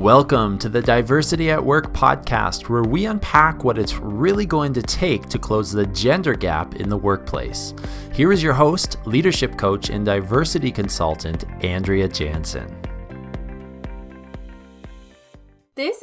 Welcome to the Diversity at Work podcast, where we unpack what it's really going to take to close the gender gap in the workplace. Here is your host, leadership coach, and diversity consultant, Andrea Jansen.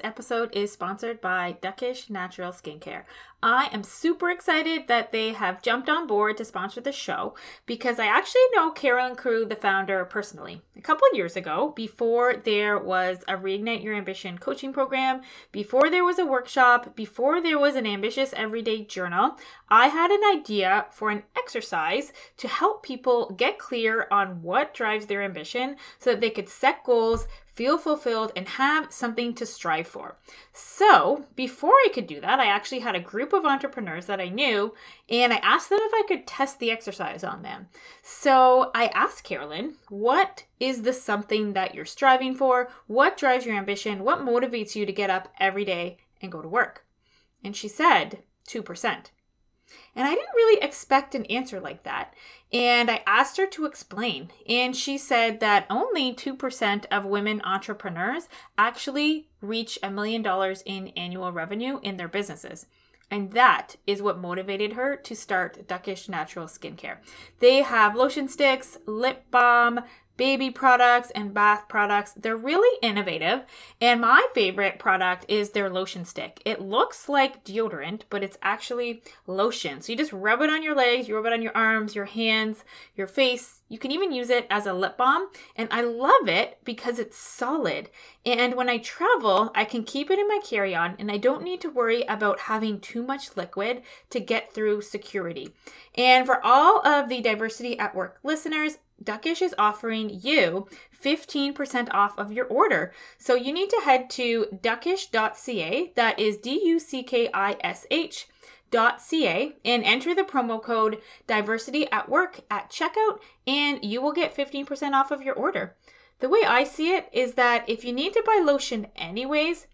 Episode is sponsored by Duckish Natural Skincare. I am super excited that they have jumped on board to sponsor the show because I actually know Carolyn Crew, the founder, personally. A couple years ago, before there was a Reignite Your Ambition coaching program, before there was a workshop, before there was an ambitious everyday journal, I had an idea for an exercise to help people get clear on what drives their ambition so that they could set goals, feel fulfilled, and have something to strive for. So, before I could do that, I actually had a group of entrepreneurs that I knew, and I asked them if I could test the exercise on them. So, I asked Carolyn, what is the something that you're striving for? What drives your ambition? What motivates you to get up every day and go to work? And she said, 2%. And I didn't really expect an answer like that. And I asked her to explain. And she said that only 2% of women entrepreneurs actually reach a million dollars in annual revenue in their businesses. And that is what motivated her to start Duckish Natural Skincare. They have lotion sticks, lip balm, baby products and bath products. They're really innovative. And my favorite product is their lotion stick. It looks like deodorant, but it's actually lotion. So you just rub it on your legs, you rub it on your arms, your hands, your face. You can even use it as a lip balm. And I love it because it's solid. And when I travel, I can keep it in my carry on and I don't need to worry about having too much liquid to get through security. And for all of the diversity at work listeners, Duckish is offering you 15% off of your order. So you need to head to duckish.ca, that is D U C K I S H. .ca and enter the promo code diversity at work at checkout and you will get 15% off of your order. The way I see it is that if you need to buy lotion anyways,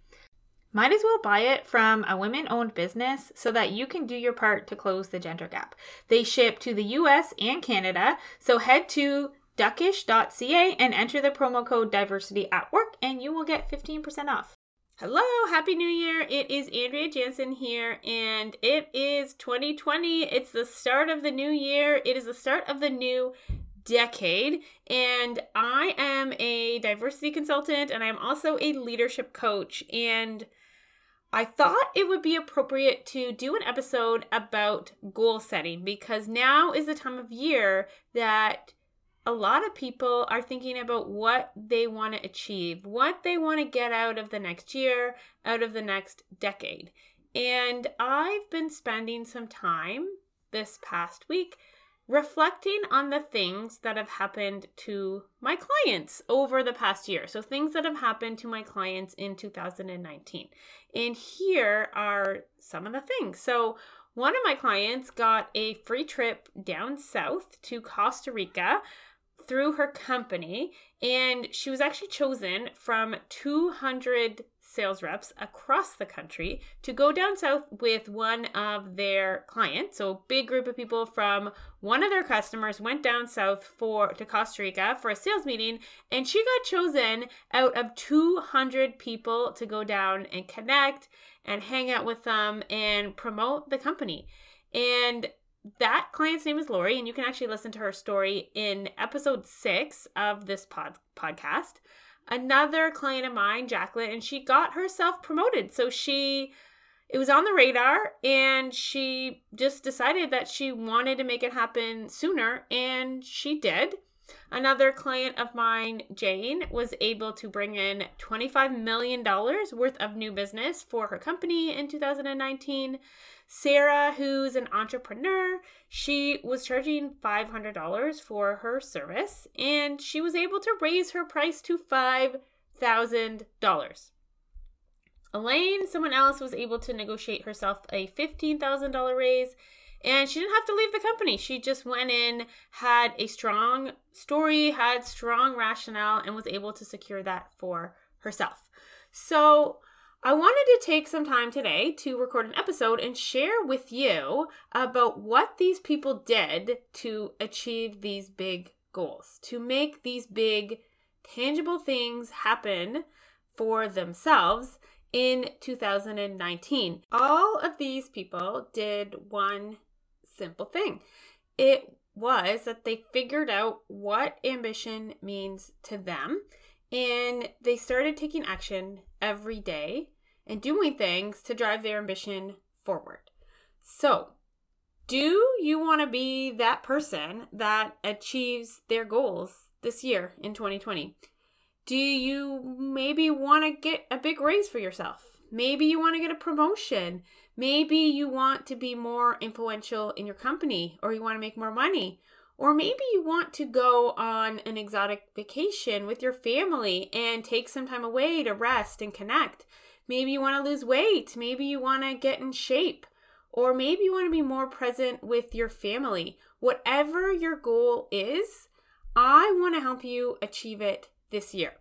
might as well buy it from a women owned business so that you can do your part to close the gender gap. They ship to the US and Canada, so head to duckish.ca and enter the promo code diversity at work and you will get 15% off. Hello, happy new year. It is Andrea Jansen here and it is 2020. It's the start of the new year. It is the start of the new decade and I am a diversity consultant and I'm also a leadership coach and I thought it would be appropriate to do an episode about goal setting because now is the time of year that a lot of people are thinking about what they want to achieve, what they want to get out of the next year, out of the next decade. And I've been spending some time this past week reflecting on the things that have happened to my clients over the past year. So, things that have happened to my clients in 2019. And here are some of the things. So, one of my clients got a free trip down south to Costa Rica through her company, and she was actually chosen from 200 sales reps across the country to go down south with one of their clients. So, a big group of people from one of their customers went down south for to Costa Rica for a sales meeting, and she got chosen out of 200 people to go down and connect and hang out with them and promote the company. And that client's name is Lori, and you can actually listen to her story in episode six of this pod- podcast another client of mine, Jacqueline, and she got herself promoted. So she it was on the radar and she just decided that she wanted to make it happen sooner and she did. Another client of mine, Jane, was able to bring in $25 million worth of new business for her company in 2019. Sarah, who's an entrepreneur, she was charging $500 for her service and she was able to raise her price to $5,000. Elaine, someone else, was able to negotiate herself a $15,000 raise and she didn't have to leave the company. She just went in, had a strong story, had strong rationale, and was able to secure that for herself. So, I wanted to take some time today to record an episode and share with you about what these people did to achieve these big goals, to make these big, tangible things happen for themselves in 2019. All of these people did one simple thing. It was that they figured out what ambition means to them and they started taking action every day and doing things to drive their ambition forward. So, do you want to be that person that achieves their goals this year in 2020? Do you maybe want to get a big raise for yourself? Maybe you want to get a promotion. Maybe you want to be more influential in your company or you want to make more money. Or maybe you want to go on an exotic vacation with your family and take some time away to rest and connect. Maybe you want to lose weight. Maybe you want to get in shape. Or maybe you want to be more present with your family. Whatever your goal is, I want to help you achieve it this year.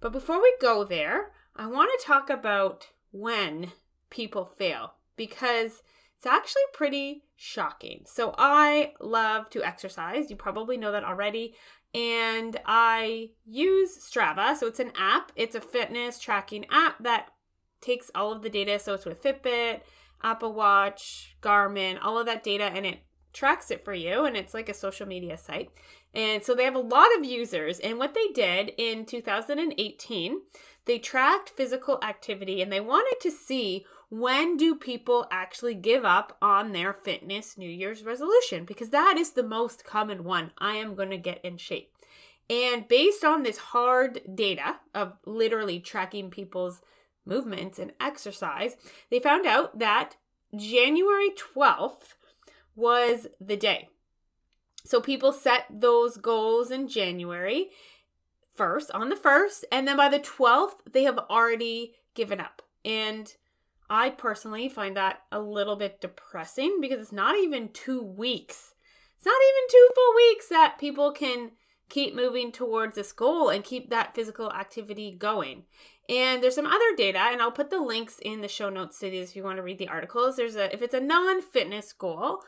But before we go there, I want to talk about when people fail because it's actually pretty shocking. So, I love to exercise. You probably know that already. And I use Strava. So, it's an app, it's a fitness tracking app that takes all of the data. So, it's with Fitbit, Apple Watch, Garmin, all of that data, and it tracks it for you. And it's like a social media site. And so they have a lot of users. And what they did in 2018, they tracked physical activity and they wanted to see when do people actually give up on their fitness New Year's resolution because that is the most common one. I am going to get in shape. And based on this hard data of literally tracking people's movements and exercise, they found out that January 12th was the day so people set those goals in January first, on the first, and then by the 12th, they have already given up. And I personally find that a little bit depressing because it's not even two weeks. It's not even two full weeks that people can keep moving towards this goal and keep that physical activity going. And there's some other data, and I'll put the links in the show notes to these if you want to read the articles. There's a if it's a non-fitness goal,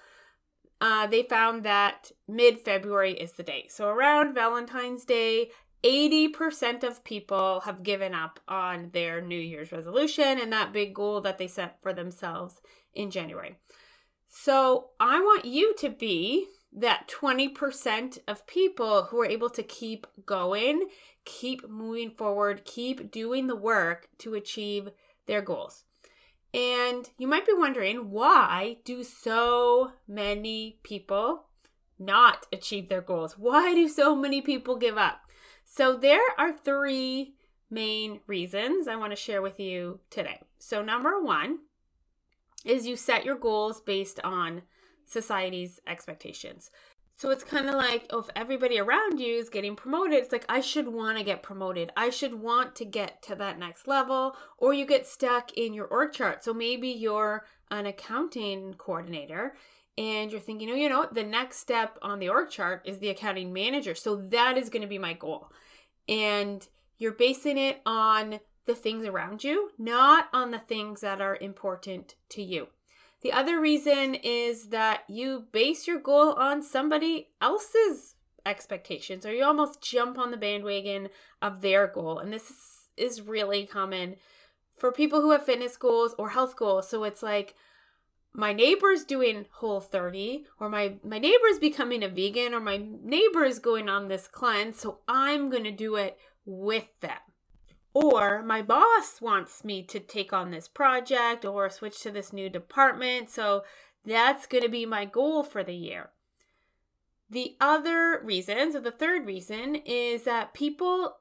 uh, they found that mid February is the date. So around Valentine's Day, 80% of people have given up on their New Year's resolution and that big goal that they set for themselves in January. So I want you to be that 20% of people who are able to keep going, keep moving forward, keep doing the work to achieve their goals. And you might be wondering why do so many people not achieve their goals? Why do so many people give up? So there are three main reasons I want to share with you today. So number 1 is you set your goals based on society's expectations. So it's kind of like oh, if everybody around you is getting promoted, it's like I should want to get promoted. I should want to get to that next level, or you get stuck in your org chart. So maybe you're an accounting coordinator and you're thinking, oh, you know, the next step on the org chart is the accounting manager. So that is going to be my goal. And you're basing it on the things around you, not on the things that are important to you. The other reason is that you base your goal on somebody else's expectations, or you almost jump on the bandwagon of their goal. And this is really common for people who have fitness goals or health goals. So it's like, my neighbor's doing whole 30 or my my neighbor's becoming a vegan or my neighbor is going on this cleanse so i'm going to do it with them or my boss wants me to take on this project or switch to this new department. So that's going to be my goal for the year. The other reason, so the third reason, is that people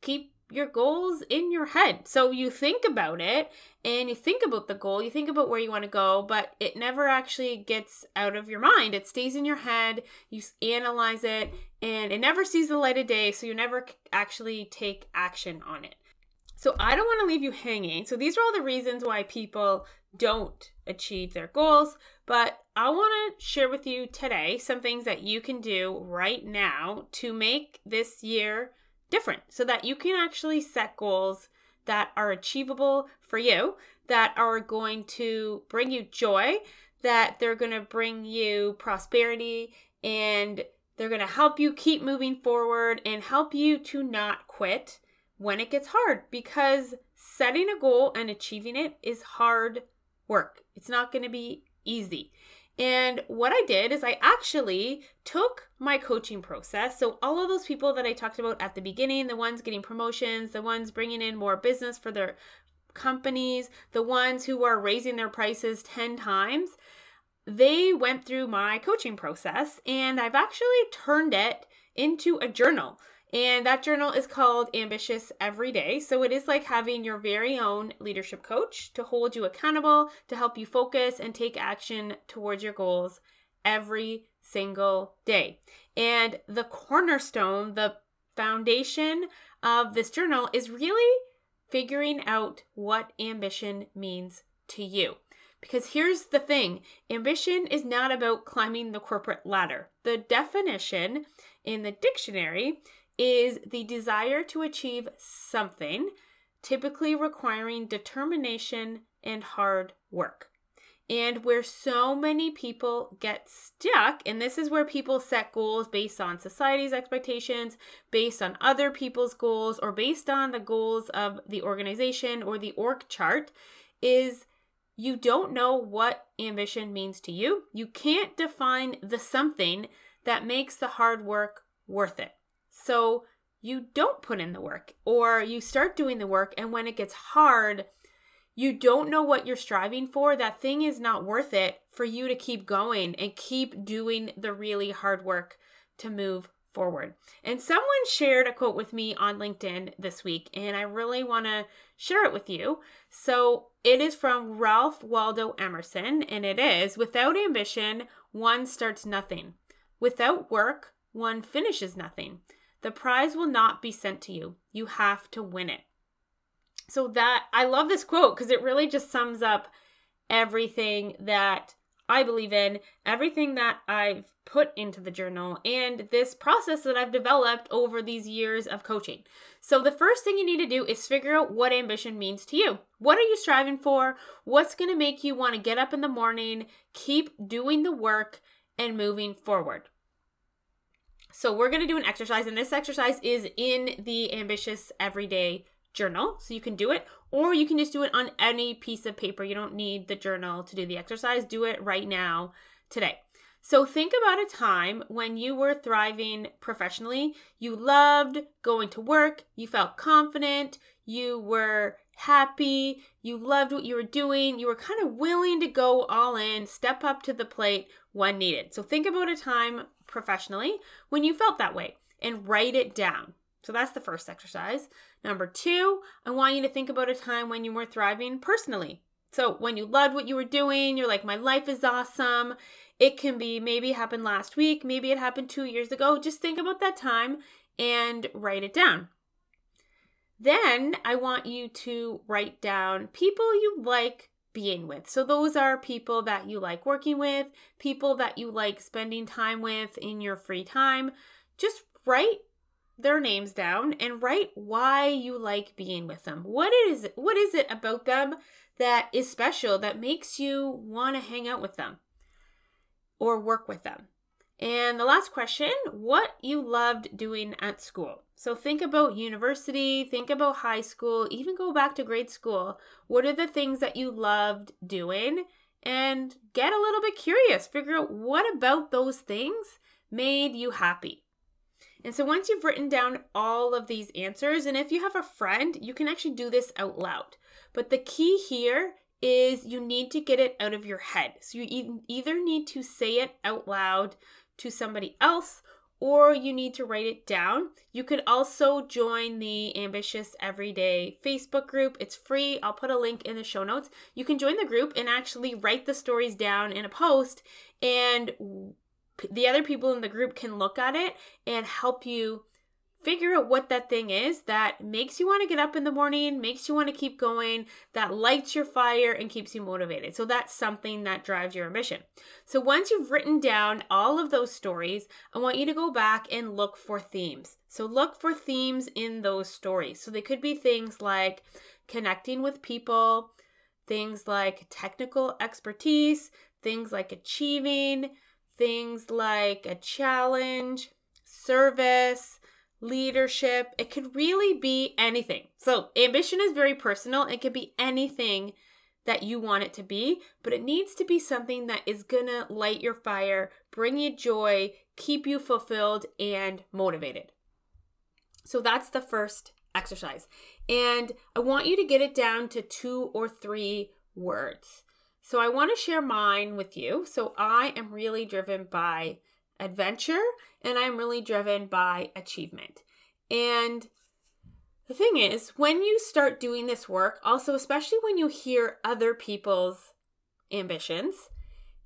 keep your goals in your head. So you think about it and you think about the goal, you think about where you want to go, but it never actually gets out of your mind. It stays in your head, you analyze it, and it never sees the light of day, so you never actually take action on it. So I don't want to leave you hanging. So these are all the reasons why people don't achieve their goals, but I want to share with you today some things that you can do right now to make this year different so that you can actually set goals that are achievable for you, that are going to bring you joy, that they're going to bring you prosperity, and they're going to help you keep moving forward and help you to not quit when it gets hard because setting a goal and achieving it is hard work. It's not going to be easy. And what I did is I actually took my coaching process. So, all of those people that I talked about at the beginning, the ones getting promotions, the ones bringing in more business for their companies, the ones who are raising their prices 10 times, they went through my coaching process and I've actually turned it into a journal. And that journal is called Ambitious Every Day. So it is like having your very own leadership coach to hold you accountable, to help you focus and take action towards your goals every single day. And the cornerstone, the foundation of this journal is really figuring out what ambition means to you. Because here's the thing ambition is not about climbing the corporate ladder. The definition in the dictionary is the desire to achieve something, typically requiring determination and hard work. And where so many people get stuck, and this is where people set goals based on society's expectations, based on other people's goals, or based on the goals of the organization or the org chart, is you don't know what ambition means to you. You can't define the something that makes the hard work worth it. So you don't put in the work or you start doing the work and when it gets hard, you don't know what you're striving for, that thing is not worth it for you to keep going and keep doing the really hard work to move forward. And someone shared a quote with me on LinkedIn this week, and I really want to share it with you. So it is from Ralph Waldo Emerson, and it is Without ambition, one starts nothing. Without work, one finishes nothing. The prize will not be sent to you. You have to win it. So that I love this quote because it really just sums up everything that I believe in, everything that I've put into the journal, and this process that I've developed over these years of coaching. So, the first thing you need to do is figure out what ambition means to you. What are you striving for? What's going to make you want to get up in the morning, keep doing the work, and moving forward? So we're going to do an exercise, and this exercise is in the Ambitious Everyday Journal. So you can do it, or you can just do it on any piece of paper. You don't need the journal to do the exercise. Do it right now, today. So think about a time when you were thriving professionally. You loved going to work, you felt confident, you were happy, you loved what you were doing, you were kind of willing to go all in, step up to the plate when needed. So think about a time professionally when you felt that way and write it down. So that's the first exercise. Number two, I want you to think about a time when you were thriving personally. So when you loved what you were doing, you're like, my life is awesome. It can be maybe happened last week, maybe it happened two years ago. Just think about that time and write it down. Then I want you to write down people you like being with. So, those are people that you like working with, people that you like spending time with in your free time. Just write their names down and write why you like being with them. What is what is it about them that is special that makes you want to hang out with them or work with them? And the last question, what you loved doing at school. So think about university, think about high school, even go back to grade school. What are the things that you loved doing? And get a little bit curious. Figure out what about those things made you happy. And so once you've written down all of these answers, and if you have a friend, you can actually do this out loud. But the key here is you need to get it out of your head. So you either need to say it out loud to somebody else or you need to write it down. You could also join the Ambitious Everyday Facebook group. It's free. I'll put a link in the show notes. You can join the group and actually write the stories down in a post, and the other people in the group can look at it and help you figure out what that thing is that makes you want to get up in the morning, makes you want to keep going, that lights your fire and keeps you motivated. So that's something that drives your ambition. So once you've written down all of those stories, I want you to go back and look for themes. So look for themes in those stories. So they could be things like connecting with people, things like technical expertise, things like achieving, things like a challenge, service, leadership. It could really be anything. So, ambition is very personal. It could be anything that you want it to be, but it needs to be something that is gonna light your fire, bring you joy, keep you fulfilled and motivated. So, that's the first exercise. And I want you to get it down to two or three words. So I want to share mine with you. So I am really driven by adventure and I'm really driven by achievement. And the thing is, when you start doing this work, also, especially when you hear other people's ambitions,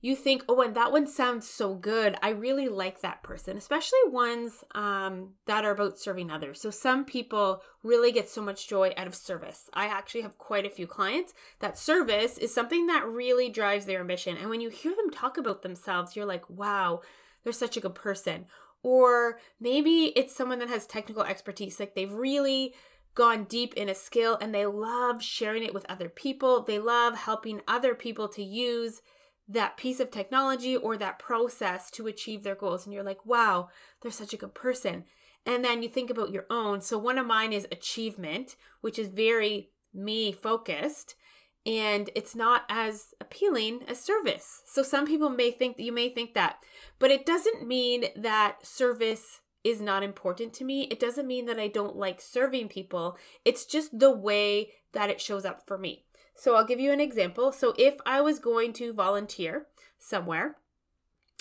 you think, oh, and that one sounds so good. I really like that person, especially ones um, that are about serving others. So some people really get so much joy out of service. I actually have quite a few clients that service is something that really drives their ambition. And when you hear them talk about themselves, you're like, wow, they're such a good person. Or maybe it's someone that has technical expertise, like they've really gone deep in a skill and they love sharing it with other people. They love helping other people to use that piece of technology or that process to achieve their goals. And you're like, wow, they're such a good person. And then you think about your own. So one of mine is achievement, which is very me focused and it's not as appealing as service. So some people may think you may think that, but it doesn't mean that service is not important to me. It doesn't mean that I don't like serving people. It's just the way that it shows up for me. So I'll give you an example. So if I was going to volunteer somewhere,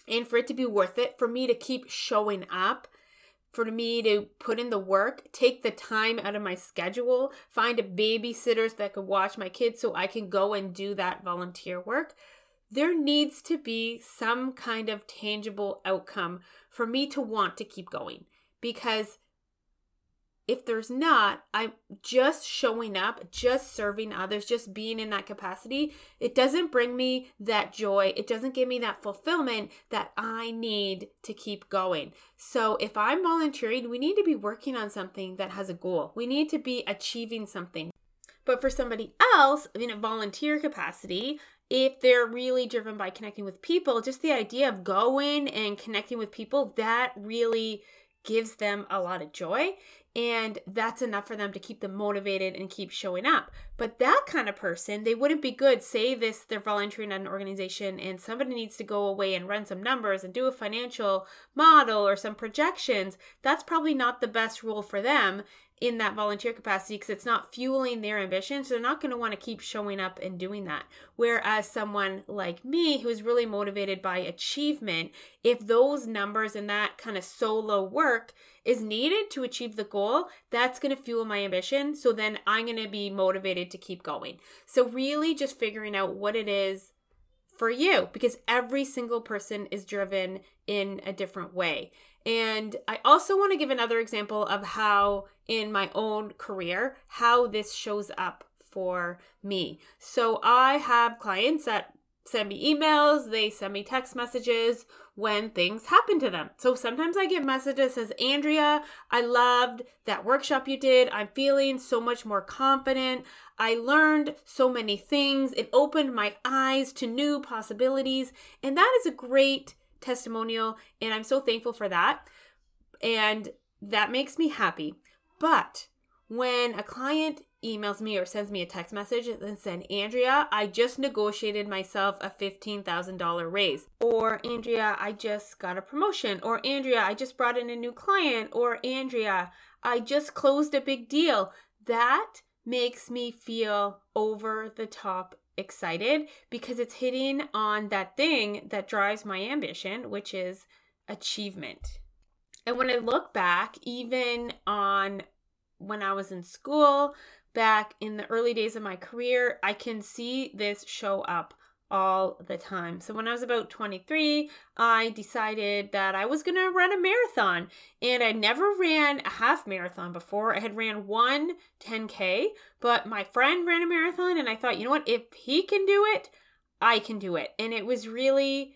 and for it to be worth it, for me to keep showing up, for me to put in the work, take the time out of my schedule, find a babysitter that could watch my kids so I can go and do that volunteer work, there needs to be some kind of tangible outcome for me to want to keep going. Because if there's not, I'm just showing up, just serving others, just being in that capacity. It doesn't bring me that joy. It doesn't give me that fulfillment that I need to keep going. So if I'm volunteering, we need to be working on something that has a goal. We need to be achieving something. But for somebody else in a volunteer capacity, if they're really driven by connecting with people, just the idea of going and connecting with people, that really gives them a lot of joy and that's enough for them to keep them motivated and keep showing up. But that kind of person, they wouldn't be good. Say this, they're volunteering at an organization and somebody needs to go away and run some numbers and do a financial model or some projections. That's probably not the best role for them in that volunteer capacity because it's not fueling their ambition. So they're not going to want to keep showing up and doing that. Whereas someone like me, who's really motivated by achievement, if those numbers and that kind of solo work is needed to achieve the goal, that's going to fuel my ambition. So then I'm going to be motivated to keep going. So, really, just figuring out what it is for you because every single person is driven in a different way. And I also want to give another example of how, in my own career, how this shows up for me. So I have clients that send me emails, they send me text messages when things happen to them. So sometimes I get messages says, "Andrea, I loved that workshop you did. I'm feeling so much more confident. I learned so many things. It opened my eyes to new possibilities." And that is a great testimonial and I'm so thankful for that. And that makes me happy. But when a client emails me or sends me a text message and says, Andrea, I just negotiated myself a $15,000 raise. Or Andrea, I just got a promotion. Or Andrea, I just brought in a new client. Or Andrea, I just closed a big deal. That makes me feel over the top excited because it's hitting on that thing that drives my ambition, which is achievement. And when I look back, even on when I was in school, back in the early days of my career, I can see this show up all the time. So when I was about 23, I decided that I was going to run a marathon. And I never ran a half marathon before. I had ran one 10K, but my friend ran a marathon and I thought, you know what, if he can do it, I can do it. And it was really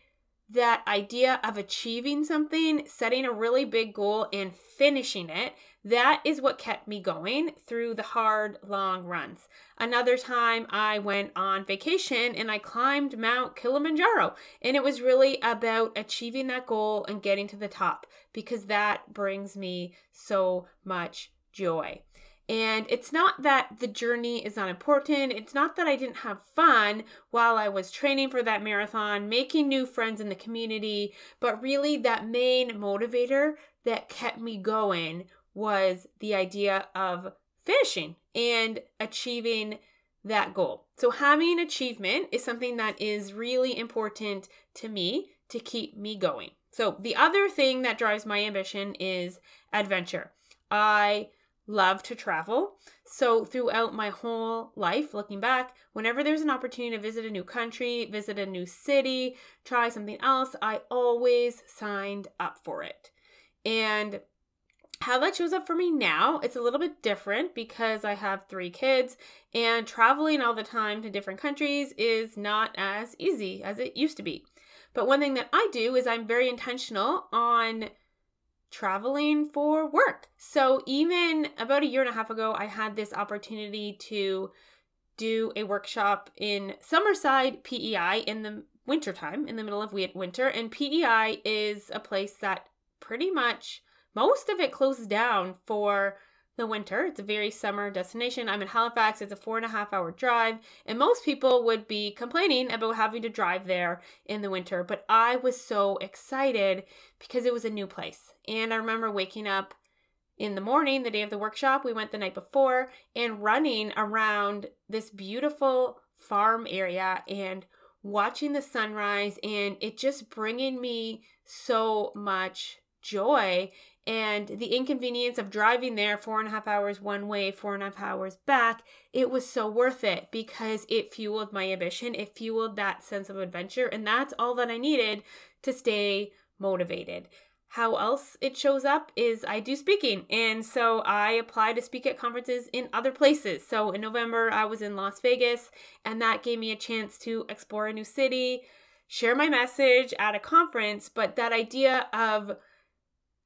that idea of achieving something, setting a really big goal, and finishing it, that is what kept me going through the hard, long runs. Another time I went on vacation and I climbed Mount Kilimanjaro, and it was really about achieving that goal and getting to the top because that brings me so much joy. And it's not that the journey is not important. It's not that I didn't have fun while I was training for that marathon, making new friends in the community, but really that main motivator that kept me going was the idea of finishing and achieving that goal. So, having achievement is something that is really important to me to keep me going. So, the other thing that drives my ambition is adventure. I love to travel. So, throughout my whole life, looking back, whenever there's an opportunity to visit a new country, visit a new city, try something else, I always signed up for it. And how that shows up for me now, it's a little bit different because I have three kids and traveling all the time to different countries is not as easy as it used to be. But one thing that I do is I'm very intentional on traveling for work. So even about a year and a half ago, I had this opportunity to do a workshop in Summerside PEI in the wintertime, in the middle of winter. And PEI is a place that pretty much most of it closes down for the winter. It's a very summer destination. I'm in Halifax. It's a four and a half hour drive. And most people would be complaining about having to drive there in the winter. But I was so excited because it was a new place. And I remember waking up in the morning, the day of the workshop. We went the night before and running around this beautiful farm area and watching the sunrise and it just bringing me so much joy and the inconvenience of driving there four and a half hours one way, four and a half hours back, it was so worth it because it fueled my ambition. It fueled that sense of adventure. And that's all that I needed to stay motivated. How else it shows up is I do speaking. And so I apply to speak at conferences in other places. So in November, I was in Las Vegas, and that gave me a chance to explore a new city, share my message at a conference. But that idea of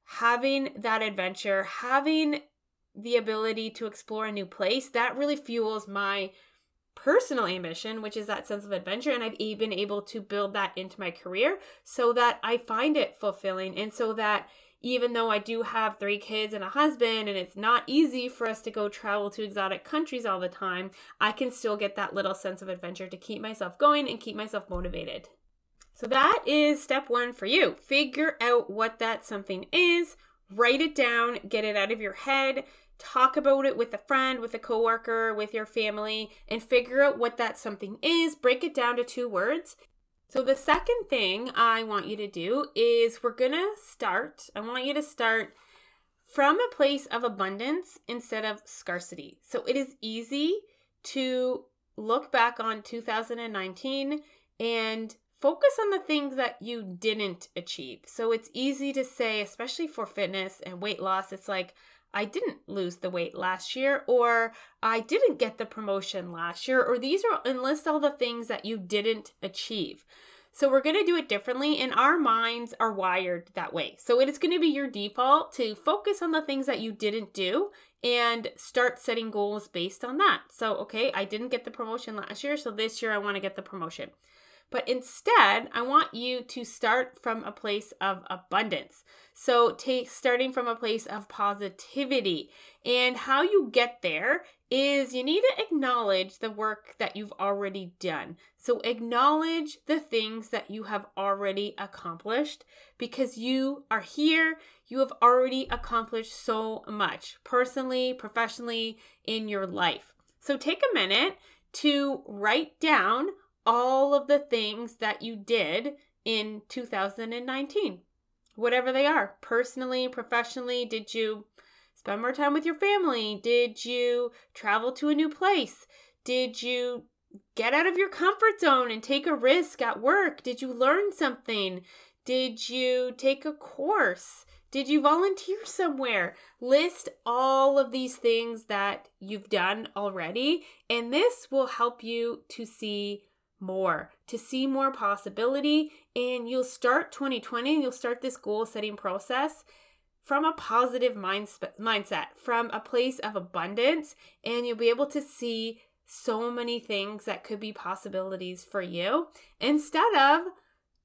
having that adventure, having the ability to explore a new place, that really fuels my personal ambition, which is that sense of adventure. And I've been able to build that into my career so that I find it fulfilling and so that even though I do have three kids and a husband, and it's not easy for us to go travel to exotic countries all the time, I can still get that little sense of adventure to keep myself going and keep myself motivated. So that is step one for you. Figure out what that something is, write it down, get it out of your head, talk about it with a friend, with a coworker, with your family, and figure out what that something is. Break it down to two words. So, the second thing I want you to do is we're gonna start, I want you to start from a place of abundance instead of scarcity. So, it is easy to look back on 2019 and focus on the things that you didn't achieve. So it's easy to say, especially for fitness and weight loss, it's like, I didn't lose the weight last year, or I didn't get the promotion last year, or these are, and list all the things that you didn't achieve. So we're going to do it differently, and our minds are wired that way. So it is going to be your default to focus on the things that you didn't do and start setting goals based on that. So, okay, I didn't get the promotion last year, so this year I want to get the promotion. But instead, I want you to start from a place of abundance. So, take starting from a place of positivity. And how you get there is you need to acknowledge the work that you've already done. So, acknowledge the things that you have already accomplished because you are here. You have already accomplished so much personally, professionally, in your life. So, take a minute to write down all of the things that you did in 2019, whatever they are, personally, professionally. Did you spend more time with your family? Did you travel to a new place? Did you get out of your comfort zone and take a risk at work? Did you learn something? Did you take a course? Did you volunteer somewhere? List all of these things that you've done already, and this will help you to see more, to see more possibility. And you'll start 2020, you'll start this goal setting process from a positive mindset, from a place of abundance, and you'll be able to see so many things that could be possibilities for you instead of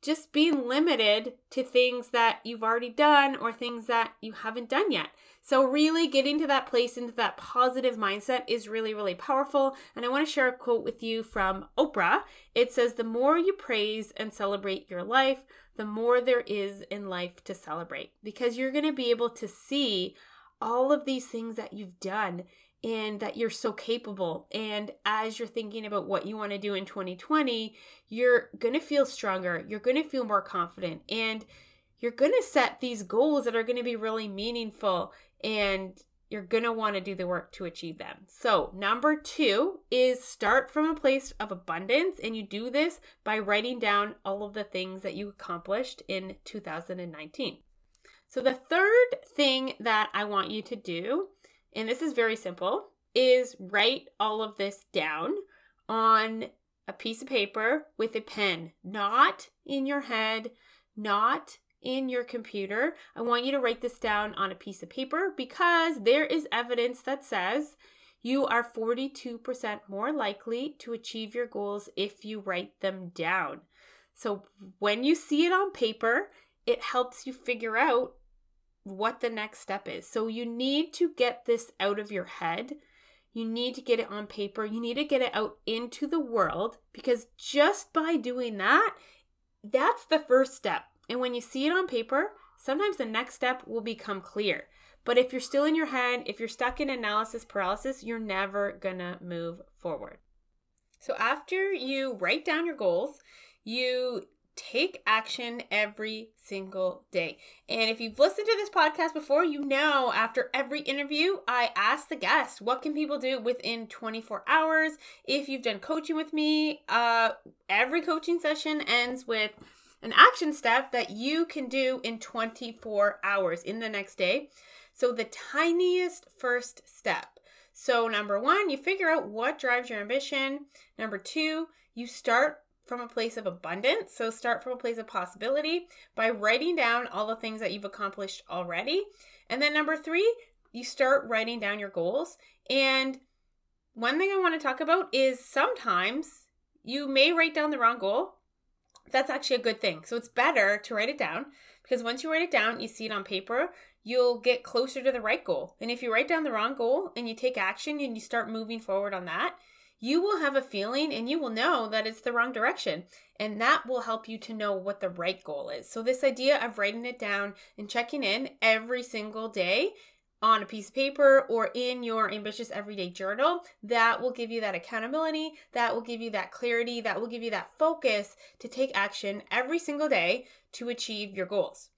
just being limited to things that you've already done or things that you haven't done yet. So, really getting to that place into that positive mindset is really, really powerful. And I want to share a quote with you from Oprah. It says, The more you praise and celebrate your life, the more there is in life to celebrate because you're going to be able to see all of these things that you've done and that you're so capable. And as you're thinking about what you want to do in 2020, you're going to feel stronger, you're going to feel more confident, and you're going to set these goals that are going to be really meaningful and you're going to want to do the work to achieve them. So, number two is start from a place of abundance, and you do this by writing down all of the things that you accomplished in 2019. So, the third thing that I want you to do, and this is very simple, is write all of this down on a piece of paper with a pen, not in your head, not in your computer. I want you to write this down on a piece of paper because there is evidence that says you are 42% more likely to achieve your goals if you write them down. So when you see it on paper, it helps you figure out what the next step is. So you need to get this out of your head. You need to get it on paper. You need to get it out into the world because just by doing that, that's the first step. And when you see it on paper, sometimes the next step will become clear. But if you're still in your head, if you're stuck in analysis paralysis, you're never gonna move forward. So after you write down your goals, you take action every single day. And if you've listened to this podcast before, you know after every interview, I ask the guest, what can people do within 24 hours? If you've done coaching with me, uh every coaching session ends with an action step that you can do in 24 hours in the next day. So, the tiniest first step. So, number one, you figure out what drives your ambition. Number two, you start from a place of abundance. So, start from a place of possibility by writing down all the things that you've accomplished already. And then, number three, you start writing down your goals. And one thing I want to talk about is sometimes you may write down the wrong goal that's actually a good thing. So it's better to write it down because once you write it down, you see it on paper, you'll get closer to the right goal. And if you write down the wrong goal and you take action and you start moving forward on that, you will have a feeling and you will know that it's the wrong direction. And that will help you to know what the right goal is. So, this idea of writing it down and checking in every single day on a piece of paper or in your ambitious everyday journal that will give you that accountability, that will give you that clarity, that will give you that focus to take action every single day to achieve your goals.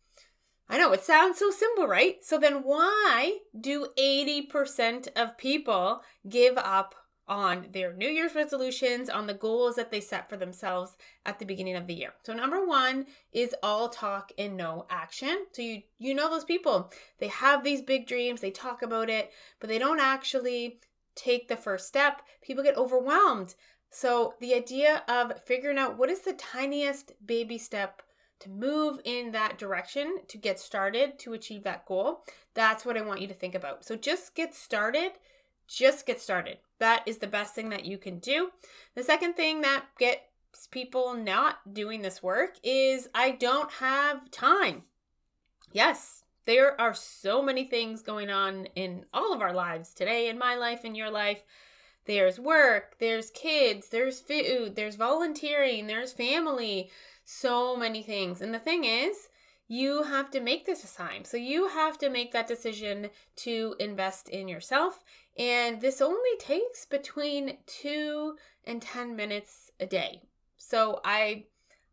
I know it sounds so simple, right? So then why do 80% of people give up on their New Year's resolutions, on the goals that they set for themselves at the beginning of the year. So number 1 is all talk and no action. So you you know those people. They have these big dreams, they talk about it, but they don't actually take the first step. People get overwhelmed. So the idea of figuring out what is the tiniest baby step to move in that direction to get started to achieve that goal, that's what I want you to think about. So just get started just get started. That is the best thing that you can do. The second thing that gets people not doing this work is I don't have time. Yes, there are so many things going on in all of our lives today, in my life, in your life. There's work, there's kids, there's food, there's volunteering, there's family, so many things. And the thing is, you have to make this time. So you have to make that decision to invest in yourself. And this only takes between two and 10 minutes a day. So I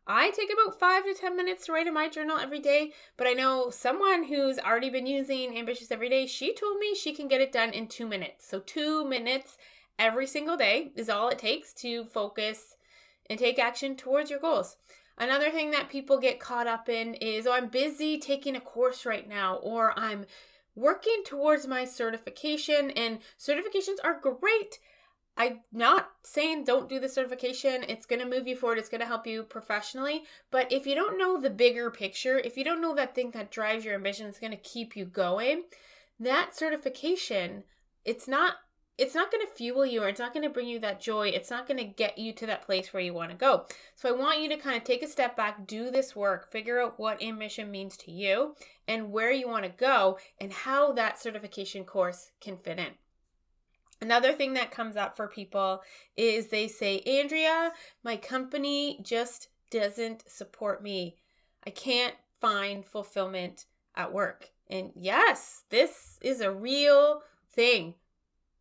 I take about five to 10 minutes to write in my journal every day, but I know someone who's already been using Ambitious Every Day, she told me she can get it done in two minutes. So, two minutes every single day is all it takes to focus and take action towards your goals. Another thing that people get caught up in is, oh, I'm busy taking a course right now, or I'm working towards my certification, and certifications are great, I'm not saying don't do the certification. It's going to move you forward. It's going to help you professionally. But if you don't know the bigger picture, if you don't know that thing that drives your ambition, it's going to keep you going, that certification, it's not it's not going to fuel you or it's not going to bring you that joy. It's not going to get you to that place where you want to go. So I want you to kind of take a step back, do this work, figure out what ambition means to you and where you want to go and how that certification course can fit in. Another thing that comes up for people is they say, Andrea, my company just doesn't support me. I can't find fulfillment at work. And yes, this is a real thing.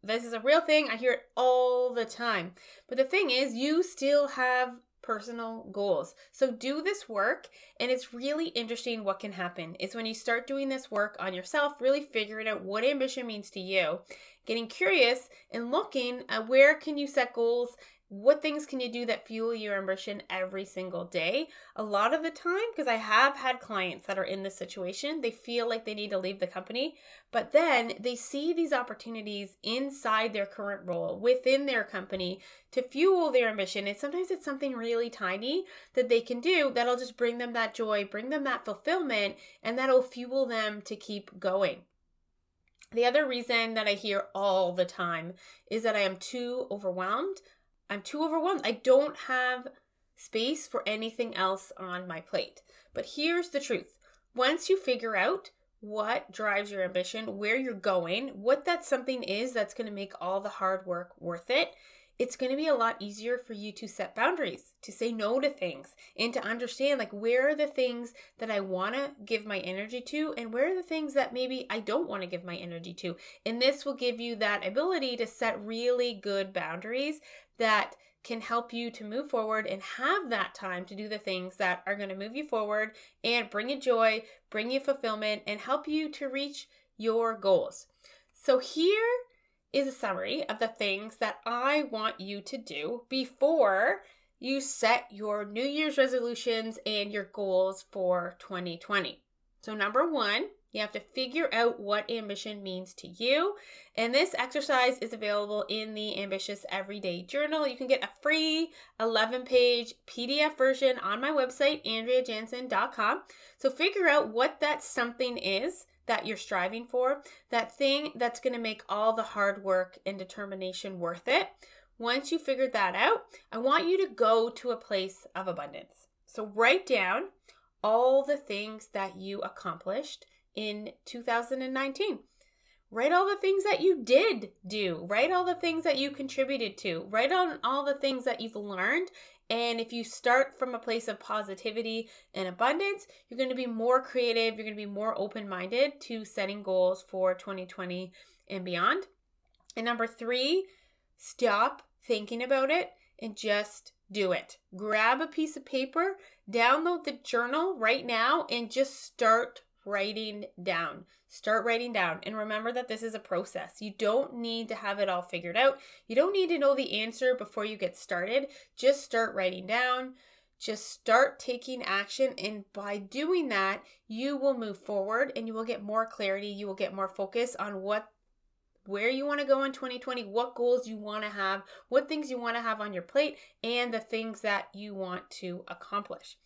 This is a real thing. I hear it all the time. But the thing is, you still have personal goals. So do this work and it's really interesting what can happen. Is when you start doing this work on yourself, really figuring out what ambition means to you, getting curious and looking at where can you set goals what things can you do that fuel your ambition every single day? A lot of the time, because I have had clients that are in this situation, they feel like they need to leave the company, but then they see these opportunities inside their current role within their company to fuel their ambition. And sometimes it's something really tiny that they can do that'll just bring them that joy, bring them that fulfillment, and that'll fuel them to keep going. The other reason that I hear all the time is that I am too overwhelmed I'm too overwhelmed. I don't have space for anything else on my plate. But here's the truth once you figure out what drives your ambition, where you're going, what that something is that's going to make all the hard work worth it, it's going to be a lot easier for you to set boundaries, to say no to things, and to understand like where are the things that I want to give my energy to and where are the things that maybe I don't want to give my energy to. And this will give you that ability to set really good boundaries that can help you to move forward and have that time to do the things that are going to move you forward and bring you joy, bring you fulfillment, and help you to reach your goals. So, here is a summary of the things that I want you to do before you set your New Year's resolutions and your goals for 2020. So, number one, you have to figure out what ambition means to you. And this exercise is available in the Ambitious Everyday Journal. You can get a free 11 page PDF version on my website, AndreaJansen.com. So figure out what that something is that you're striving for, that thing that's going to make all the hard work and determination worth it. Once you figured that out, I want you to go to a place of abundance. So write down all the things that you accomplished in 2019. Write all the things that you did do. Write all the things that you contributed to. Write on all the things that you've learned. And if you start from a place of positivity and abundance, you're going to be more creative. You're going to be more open minded to setting goals for 2020 and beyond. And number three, stop thinking about it and just do it. Grab a piece of paper, download the journal right now, and just start writing down. Start writing down. And remember that this is a process. You don't need to have it all figured out. You don't need to know the answer before you get started. Just start writing down. Just start taking action. And by doing that, you will move forward and you will get more clarity. You will get more focus on what where you want to go in 2020, what goals you want to have, what things you want to have on your plate, and the things that you want to accomplish.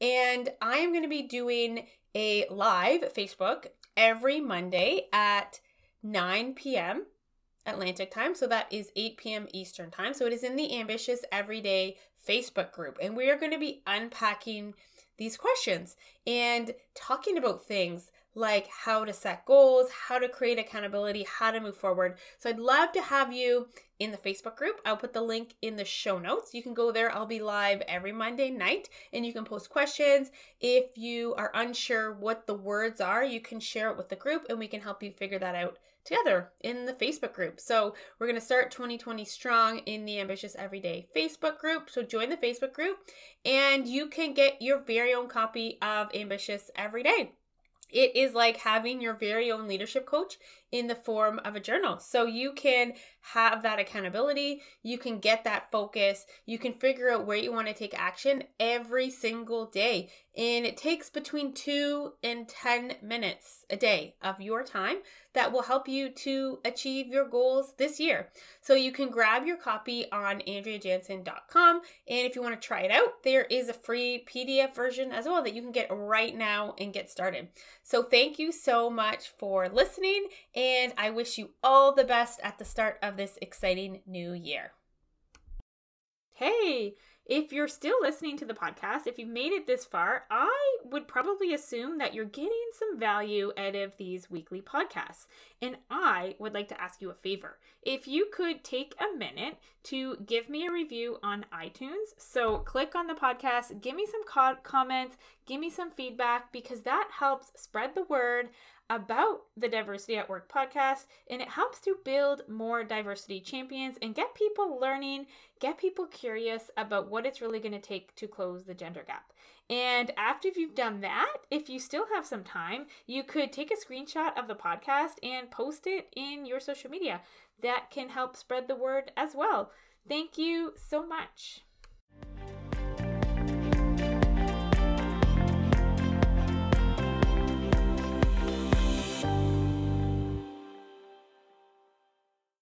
And I am going to be doing a live Facebook every Monday at 9 p.m. Atlantic time. So that is 8 p.m. Eastern time. So it is in the Ambitious Everyday Facebook group. And we are going to be unpacking these questions and talking about things like how to set goals, how to create accountability, how to move forward. So I'd love to have you in the Facebook group. I'll put the link in the show notes. You can go there. I'll be live every Monday night and you can post questions. If you are unsure what the words are, you can share it with the group and we can help you figure that out together in the Facebook group. So we're going to start 2020 strong in the Ambitious Everyday Facebook group. So join the Facebook group and you can get your very own copy of Ambitious Everyday it is like having your very own leadership coach in the form of a journal. So you can have that accountability, you can get that focus, you can figure out where you want to take action every single day. And it takes between two and 10 minutes a day of your time that will help you to achieve your goals this year. So you can grab your copy on AndreaJansen.com. And if you want to try it out, there is a free PDF version as well that you can get right now and get started. So thank you so much for listening, and I wish you all the best at the start of this exciting new year. Hey, if you're still listening to the podcast, if you've made it this far, I would probably assume that you're getting some value out of these weekly podcasts. And I would like to ask you a favor. If you could take a minute to give me a review on iTunes, so click on the podcast, give me some co- comments, give me some feedback, because that helps spread the word about the Diversity at Work podcast, and it helps to build more diversity champions and get people learning, get people curious about what it's really going to take to close the gender gap. And after you've done that, if you still have some time, you could take a screenshot of the podcast and post it in your social media. That can help spread the word as well. Thank you so much.